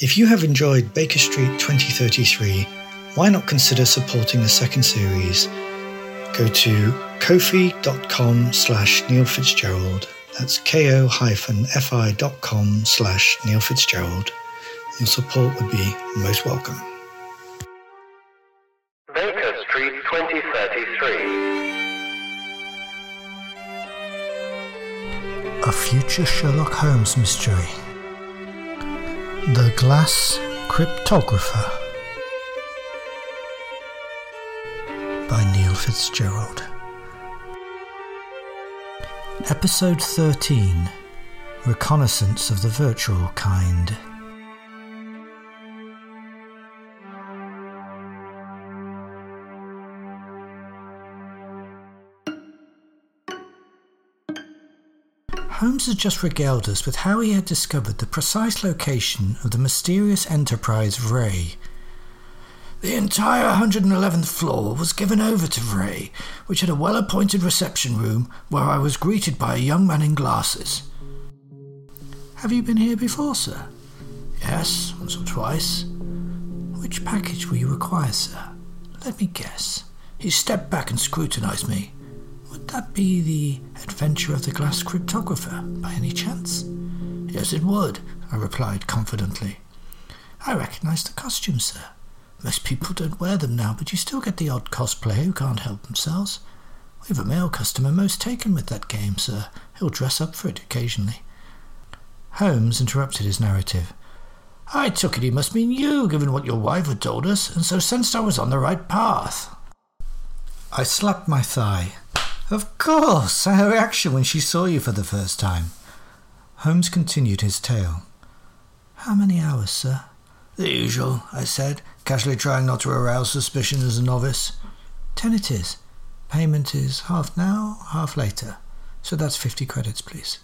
If you have enjoyed Baker Street 2033, why not consider supporting the second series? Go to ko-fi.com slash Neil Fitzgerald. That's ko-fi.com slash Neil Fitzgerald. Your support would be most welcome. Baker Street 2033. A future Sherlock Holmes mystery. The Glass Cryptographer by Neil Fitzgerald. Episode 13 Reconnaissance of the Virtual Kind. Holmes had just regaled us with how he had discovered the precise location of the mysterious enterprise VRai. The entire 111th floor was given over to VRai, which had a well appointed reception room where I was greeted by a young man in glasses. Have you been here before, sir? Yes, once or twice. Which package will you require, sir? Let me guess. He stepped back and scrutinized me. That be the Adventure of the Glass Cryptographer, by any chance? Yes, it would, I replied confidently. I recognize the costume, sir. Most people don't wear them now, but you still get the odd cosplayer who can't help themselves. We have a male customer most taken with that game, sir. He'll dress up for it occasionally. Holmes interrupted his narrative. I took it he must mean you, given what your wife had told us, and so sensed I was on the right path. I slapped my thigh. Of course, her reaction when she saw you for the first time. Holmes continued his tale. How many hours, sir? The usual, I said, casually trying not to arouse suspicion as a novice. Ten it is. Payment is half now, half later. So that's fifty credits, please.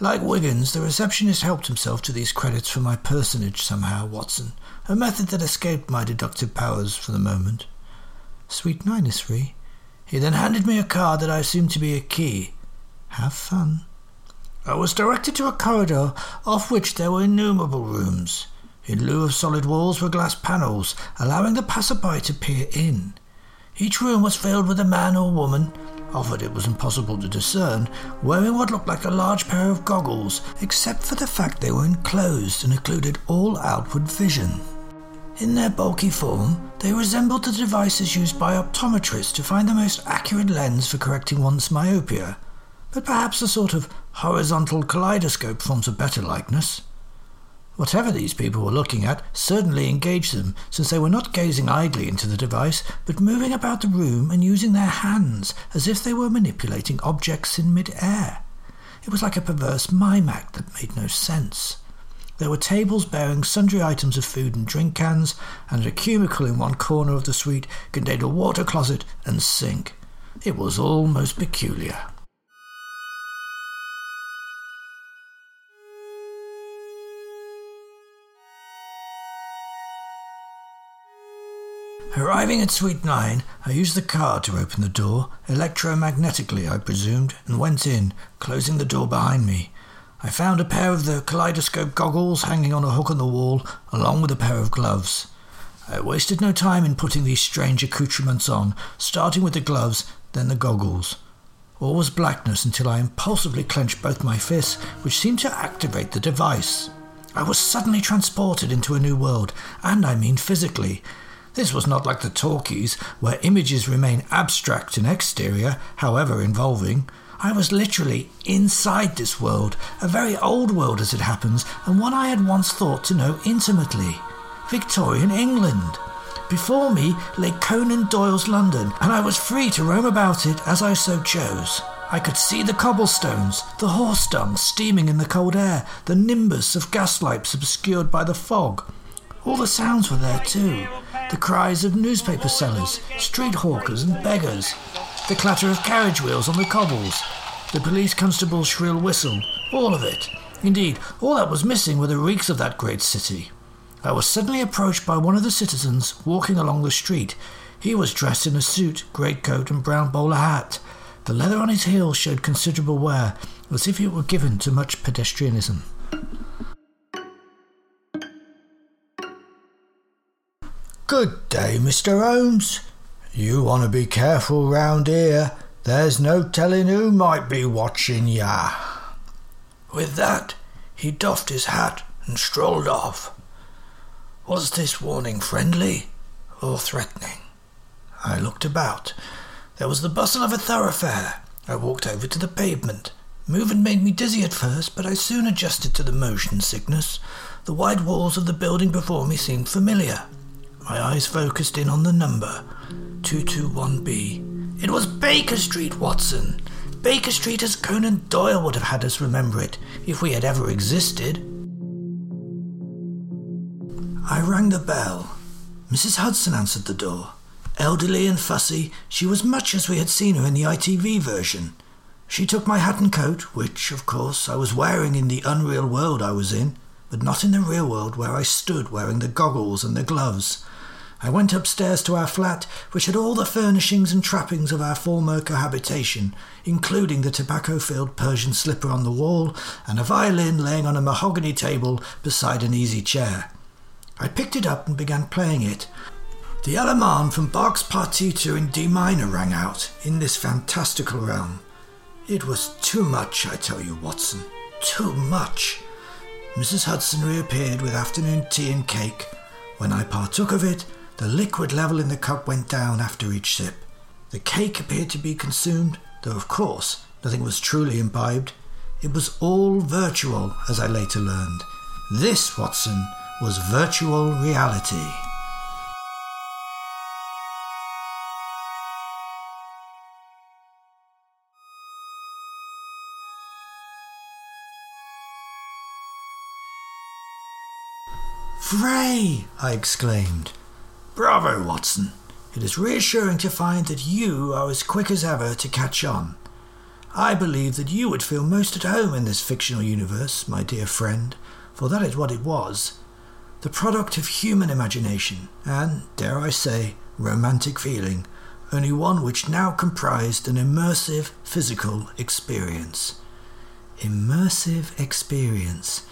Like Wiggins, the receptionist helped himself to these credits for my personage somehow, Watson, a method that escaped my deductive powers for the moment. Suite nine is free. He then handed me a card that I assumed to be a key. Have fun. I was directed to a corridor off which there were innumerable rooms. In lieu of solid walls were glass panels, allowing the passerby to peer in. Each room was filled with a man or woman, of it it was impossible to discern, wearing what looked like a large pair of goggles, except for the fact they were enclosed and occluded all outward vision. In their bulky form, they resembled the devices used by optometrists to find the most accurate lens for correcting one's myopia, but perhaps a sort of horizontal kaleidoscope forms a better likeness. Whatever these people were looking at certainly engaged them, since they were not gazing idly into the device, but moving about the room and using their hands as if they were manipulating objects in mid-air. It was like a perverse mime act that made no sense. There were tables bearing sundry items of food and drink cans, and a cubicle in one corner of the suite contained a water closet and sink. It was all most peculiar. Arriving at Suite 9, I used the card to open the door, electromagnetically, I presumed, and went in, closing the door behind me. I found a pair of the kaleidoscope goggles hanging on a hook on the wall, along with a pair of gloves. I wasted no time in putting these strange accoutrements on, starting with the gloves, then the goggles. All was blackness until I impulsively clenched both my fists, which seemed to activate the device. I was suddenly transported into a new world, and I mean physically. This was not like the talkies, where images remain abstract in exterior, however involving. I was literally inside this world, a very old world as it happens, and one I had once thought to know intimately Victorian England. Before me lay Conan Doyle's London, and I was free to roam about it as I so chose. I could see the cobblestones, the horse dung steaming in the cold air, the nimbus of gaslights obscured by the fog. All the sounds were there too the cries of newspaper sellers, street hawkers, and beggars, the clatter of carriage wheels on the cobbles, the police constable's shrill whistle, all of it. Indeed, all that was missing were the reeks of that great city. I was suddenly approached by one of the citizens walking along the street. He was dressed in a suit, greatcoat, and brown bowler hat. The leather on his heels showed considerable wear, as if it were given to much pedestrianism. Good day, Mr. Holmes. You want to be careful round here. There's no telling who might be watching ya. With that, he doffed his hat and strolled off. Was this warning friendly or threatening? I looked about. There was the bustle of a thoroughfare. I walked over to the pavement. Movement made me dizzy at first, but I soon adjusted to the motion sickness. The wide walls of the building before me seemed familiar. My eyes focused in on the number 221B. It was Baker Street, Watson. Baker Street as Conan Doyle would have had us remember it, if we had ever existed. I rang the bell. Mrs. Hudson answered the door. Elderly and fussy, she was much as we had seen her in the ITV version. She took my hat and coat, which, of course, I was wearing in the unreal world I was in, but not in the real world where I stood wearing the goggles and the gloves. I went upstairs to our flat, which had all the furnishings and trappings of our former cohabitation, including the tobacco filled Persian slipper on the wall and a violin laying on a mahogany table beside an easy chair. I picked it up and began playing it. The Allemande from Bach's Partita in D minor rang out in this fantastical realm. It was too much, I tell you, Watson. Too much. Mrs. Hudson reappeared with afternoon tea and cake. When I partook of it, the liquid level in the cup went down after each sip. The cake appeared to be consumed, though of course nothing was truly imbibed. It was all virtual, as I later learned. This, Watson, was virtual reality. VRai! I exclaimed. Bravo, Watson. It is reassuring to find that you are as quick as ever to catch on. I believe that you would feel most at home in this fictional universe, my dear friend, for that is what it was. The product of human imagination, and, dare I say, romantic feeling, only one which now comprised an immersive physical experience. Immersive experience.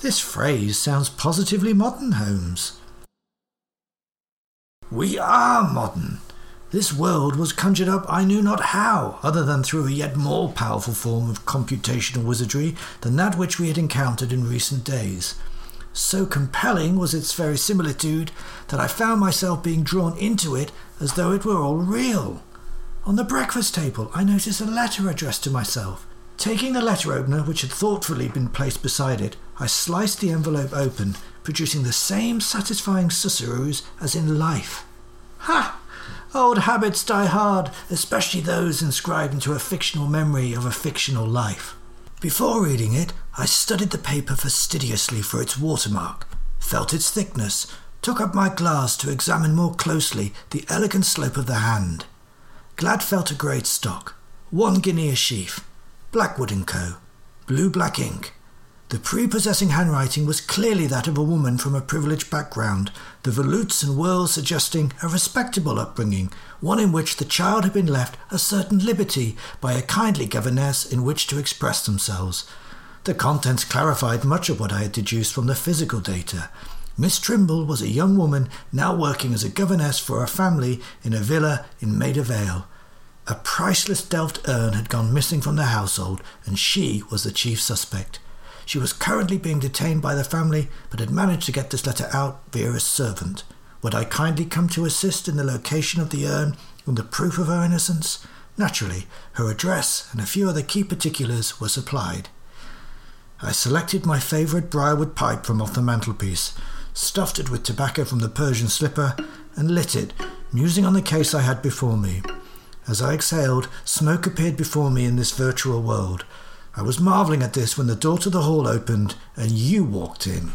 This phrase sounds positively modern, Holmes. We are modern. This world was conjured up I knew not how, other than through a yet more powerful form of computational wizardry than that which we had encountered in recent days. So compelling was its verisimilitude that I found myself being drawn into it as though it were all real. On the breakfast table, I noticed a letter addressed to myself. Taking the letter opener, which had thoughtfully been placed beside it, I sliced the envelope open, producing the same satisfying susurrus as in life. Ha! Old habits die hard, especially those inscribed into a fictional memory of a fictional life. Before reading it, I studied the paper fastidiously for its watermark, felt its thickness, took up my glass to examine more closely the elegant slope of the hand. Glad felt a great stock, one guinea a sheaf, Blackwood & Co., blue-black ink. The prepossessing handwriting was clearly that of a woman from a privileged background, the volutes and whirls suggesting a respectable upbringing, one in which the child had been left a certain liberty by a kindly governess in which to express themselves. The contents clarified much of what I had deduced from the physical data. Miss Trimble was a young woman now working as a governess for a family in a villa in Maida Vale. A priceless Delft urn had gone missing from the household, and she was the chief suspect. She was currently being detained by the family, but had managed to get this letter out via a servant. Would I kindly come to assist in the location of the urn and the proof of her innocence? Naturally, her address and a few other key particulars were supplied. I selected my favourite briarwood pipe from off the mantelpiece, stuffed it with tobacco from the Persian slipper, and lit it, musing on the case I had before me. As I exhaled, smoke appeared before me in this virtual world. I was marvelling at this when the door to the hall opened and you walked in.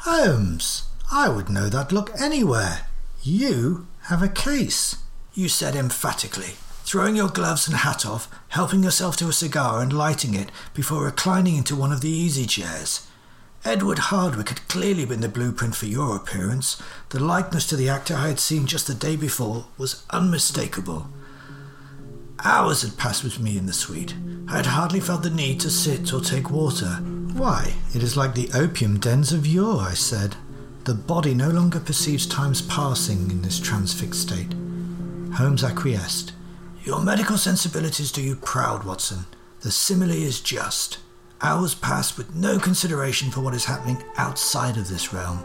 Holmes, I would know that look anywhere. You have a case, you said emphatically, throwing your gloves and hat off, helping yourself to a cigar and lighting it before reclining into one of the easy chairs. Edward Hardwicke had clearly been the blueprint for your appearance. The likeness to the actor I had seen just the day before was unmistakable. Hours had passed with me in the suite. I had hardly felt the need to sit or take water. Why, it is like the opium dens of yore, I said. The body no longer perceives time's passing in this transfixed state. Holmes acquiesced. Your medical sensibilities do you proud, Watson. The simile is just. Hours pass with no consideration for what is happening outside of this realm.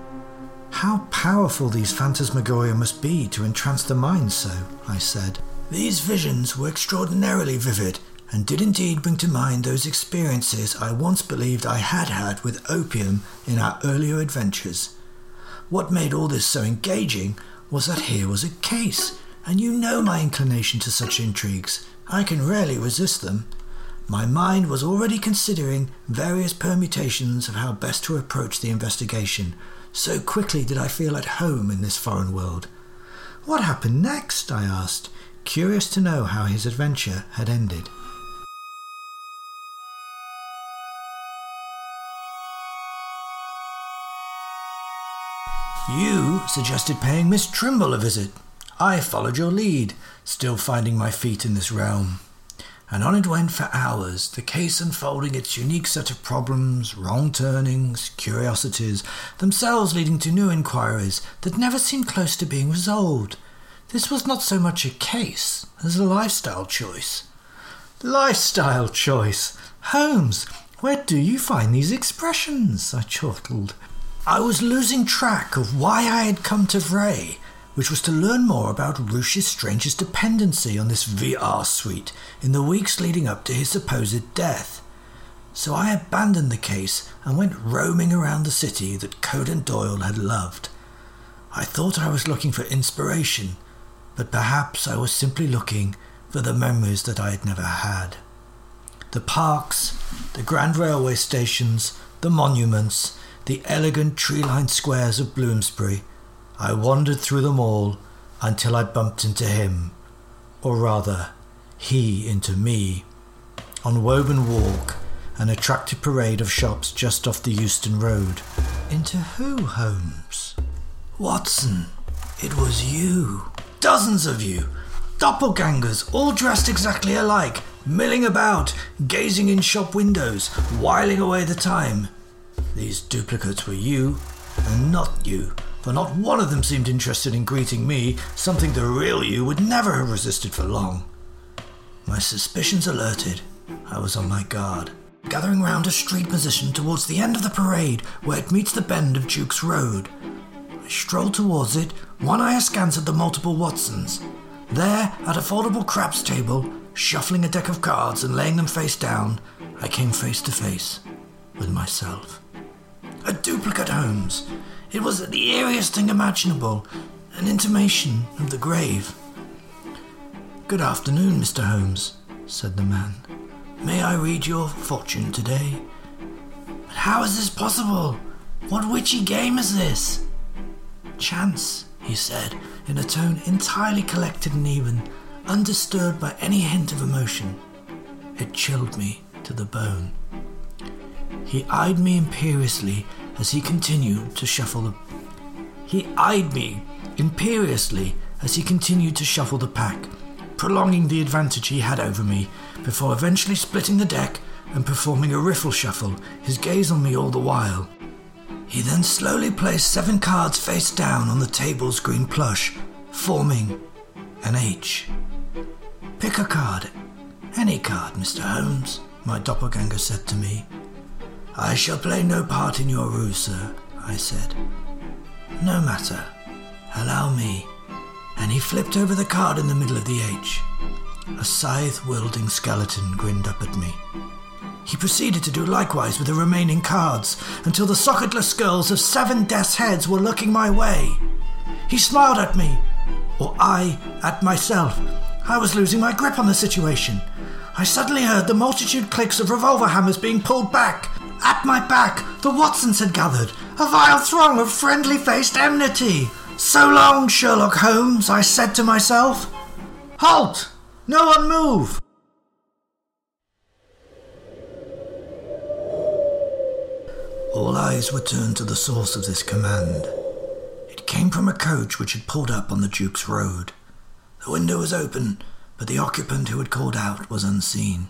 How powerful these phantasmagoria must be to entrance the mind so, I said. These visions were extraordinarily vivid, and did indeed bring to mind those experiences I once believed I had had with opium in our earlier adventures. What made all this so engaging was that here was a case, and you know my inclination to such intrigues. I can rarely resist them. My mind was already considering various permutations of how best to approach the investigation. So quickly did I feel at home in this foreign world. What happened next? I asked, curious to know how his adventure had ended. You suggested paying Miss Trimble a visit. I followed your lead, still finding my feet in this realm. And on it went for hours, the case unfolding its unique set of problems, wrong turnings, curiosities, themselves leading to new inquiries that never seemed close to being resolved. This was not so much a case as a lifestyle choice. Lifestyle choice? Holmes, where do you find these expressions? I chortled. I was losing track of why I had come to VRai, which was to learn more about Ruche's strangest dependency on this VR suite in the weeks leading up to his supposed death. So I abandoned the case and went roaming around the city that Conan Doyle had loved. I thought I was looking for inspiration, but perhaps I was simply looking for the memories that I had never had. The parks, the grand railway stations, the monuments, the elegant tree lined squares of Bloomsbury. I wandered through them all until I bumped into him, or rather, he into me. On Woburn Walk, an attractive parade of shops just off the Euston Road. Into who, Holmes? Watson, it was you. Dozens of you. Doppelgangers, all dressed exactly alike, milling about, gazing in shop windows, whiling away the time. These duplicates were you, and not you, for not one of them seemed interested in greeting me, something the real you would never have resisted for long. My suspicions alerted, I was on my guard, gathering round a street position towards the end of the parade where it meets the bend of Duke's Road. I strolled towards it, one eye askance at the multiple Watsons. There, at a foldable craps table, shuffling a deck of cards and laying them face down, I came face to face with myself. A duplicate Holmes. It was the eeriest thing imaginable, an intimation of the grave. Good afternoon, Mr. Holmes, said the man. May I read your fortune today? But how is this possible? What witchy game is this? Chance, he said, in a tone entirely collected and even, undisturbed by any hint of emotion. It chilled me to the bone. He eyed me imperiously as he continued to shuffle the. He eyed me imperiously as he continued to shuffle the pack, prolonging the advantage he had over me, before eventually splitting the deck and performing a riffle shuffle, his gaze on me all the while. He then slowly placed seven cards face down on the table's green plush, forming an H. Pick a card. Any card, Mr. Holmes, my doppelganger said to me. I shall play no part in your ruse, sir, I said. No matter. Allow me. And he flipped over the card in the middle of the H. A scythe wielding skeleton grinned up at me. He proceeded to do likewise with the remaining cards until the socketless skulls of seven death's heads were looking my way. He smiled at me, or I at myself. I was losing my grip on the situation. I suddenly heard the multitude clicks of revolver hammers being pulled back. At my back, the Watsons had gathered, a vile throng of friendly faced enmity. So long, Sherlock Holmes, I said to myself. Halt! No one move! All eyes were turned to the source of this command. It came from a coach which had pulled up on the Duke's Road. The window was open, but the occupant who had called out was unseen.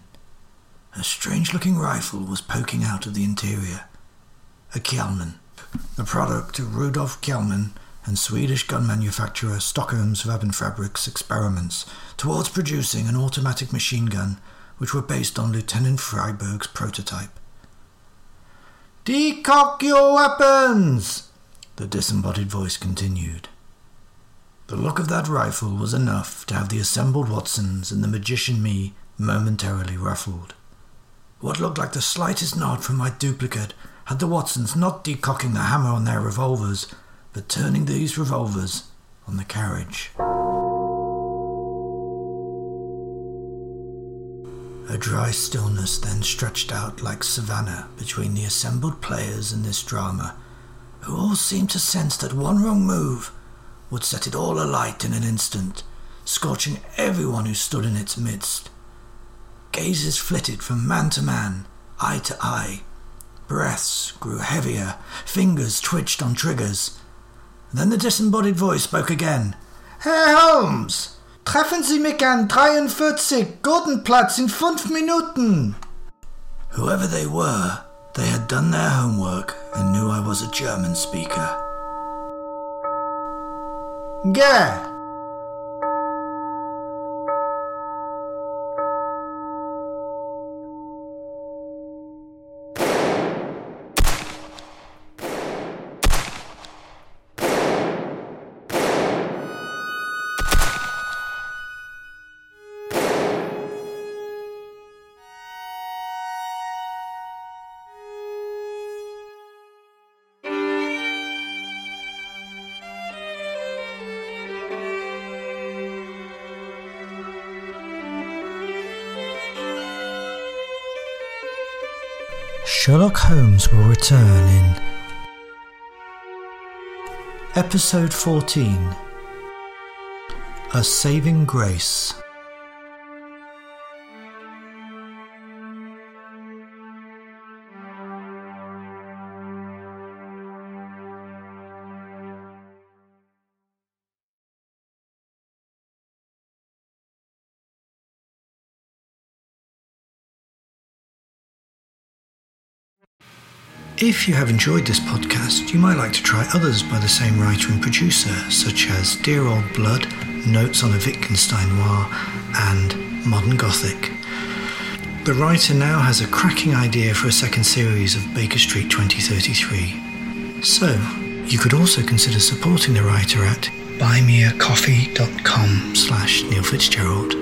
A strange looking rifle was poking out of the interior. A Kjellman, the product of Rudolf Kjellman and Swedish gun manufacturer Stockholm's Wapenfabriks experiments towards producing an automatic machine gun which were based on Lieutenant Friberg's prototype. Decock your weapons! The disembodied voice continued. The look of that rifle was enough to have the assembled Watsons and the magician me momentarily ruffled. What looked like the slightest nod from my duplicate had the Watsons not decocking the hammer on their revolvers, but turning these revolvers on the carriage. A dry stillness then stretched out like savannah between the assembled players in this drama, who all seemed to sense that one wrong move would set it all alight in an instant, scorching everyone who stood in its midst. Gazes flitted from man to man, eye to eye. Breaths grew heavier, fingers twitched on triggers. Then the disembodied voice spoke again. Herr Holmes, treffen Sie mich an 43 Gurtenplatz in fünf Minuten. Whoever they were, they had done their homework and knew I was a German speaker. Geh! Sherlock Holmes will return in Episode 14 A Saving Grace. If you have enjoyed this podcast, you might like to try others by the same writer and producer, such as Dear Old Blood, Notes on a Wittgenstein Noir, and Modern Gothic. The writer now has a cracking idea for a second series of Baker Street 2033. So, you could also consider supporting the writer at buymeacoffee.com slash Neil Fitzgerald.